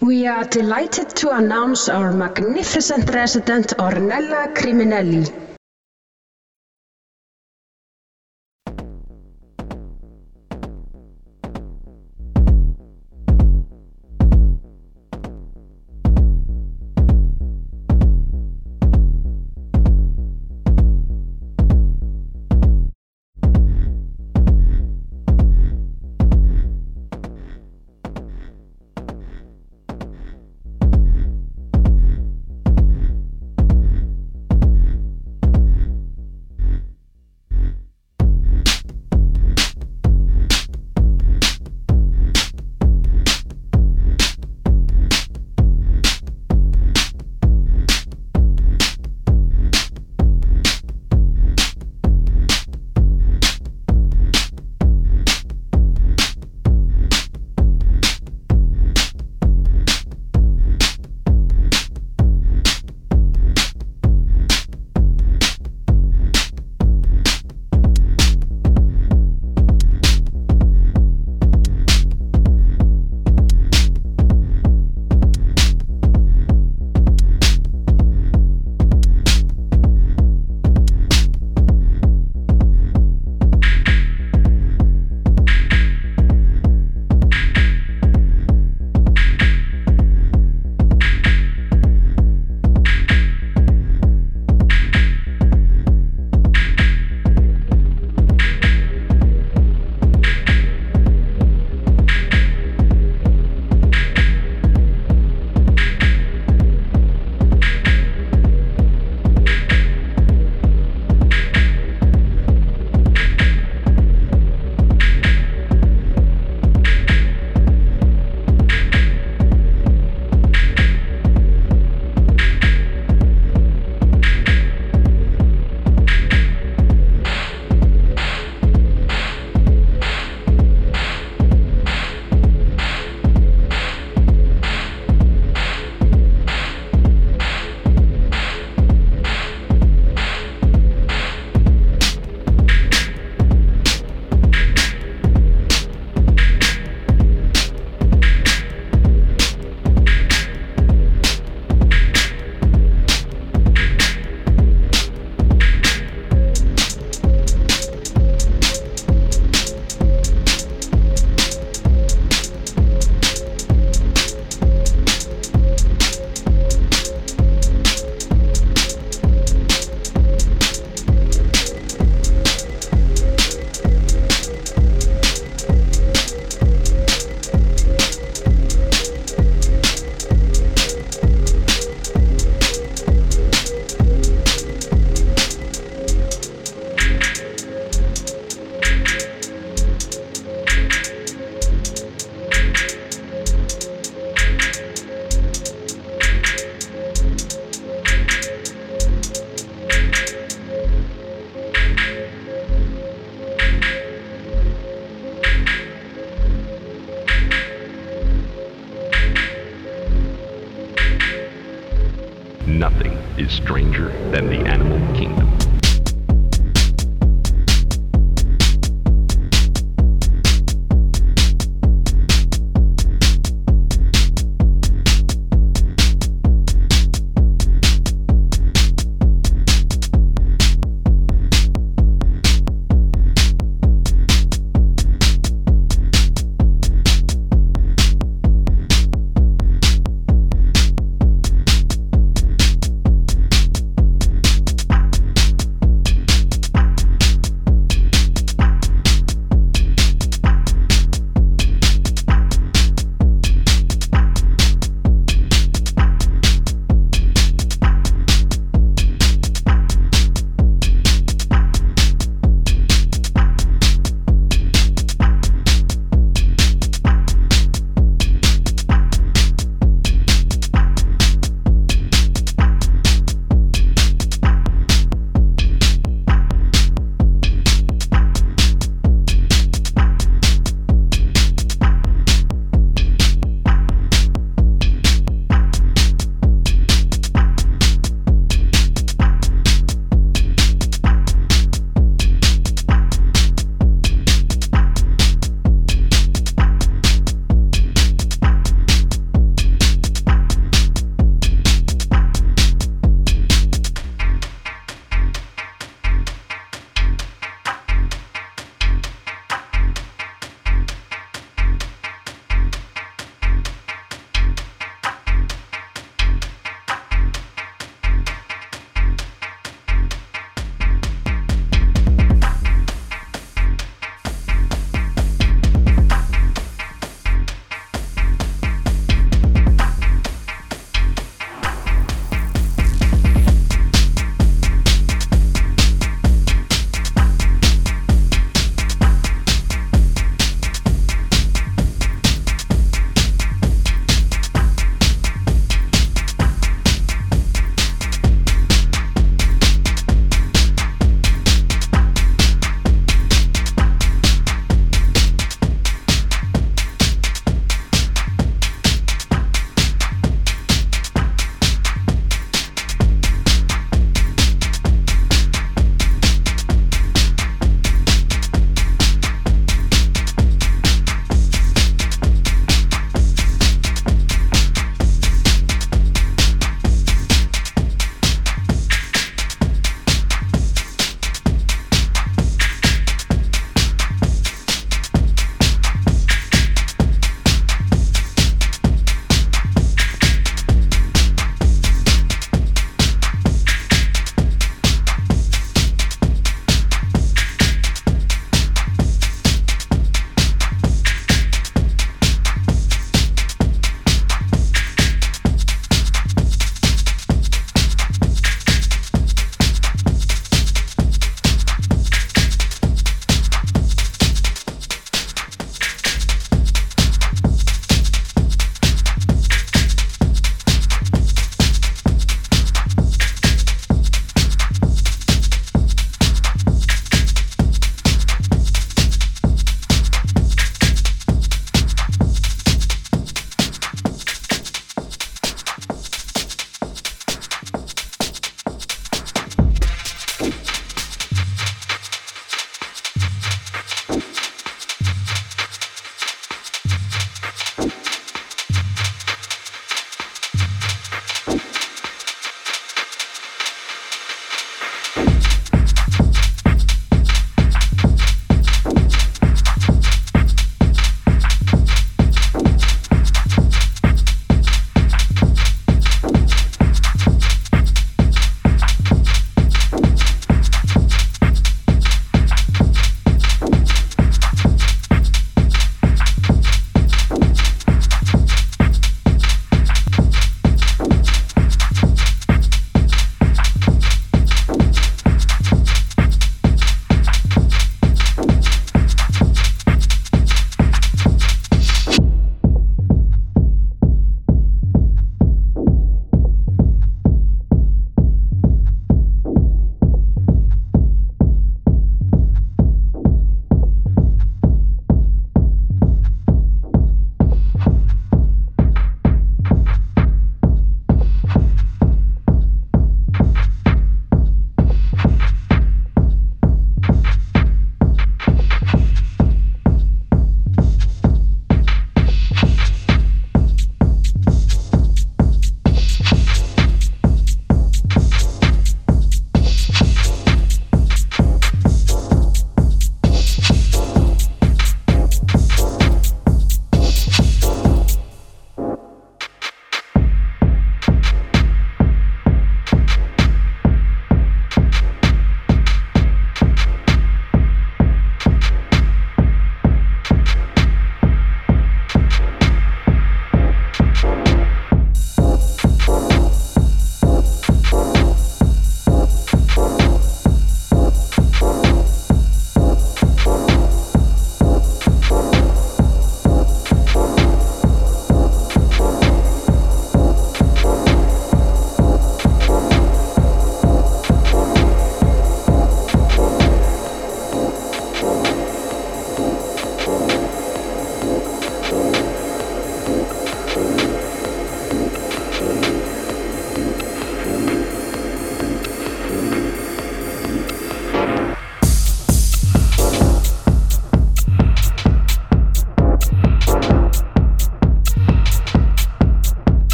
We are delighted to announce our magnificent resident Ornella Criminelli.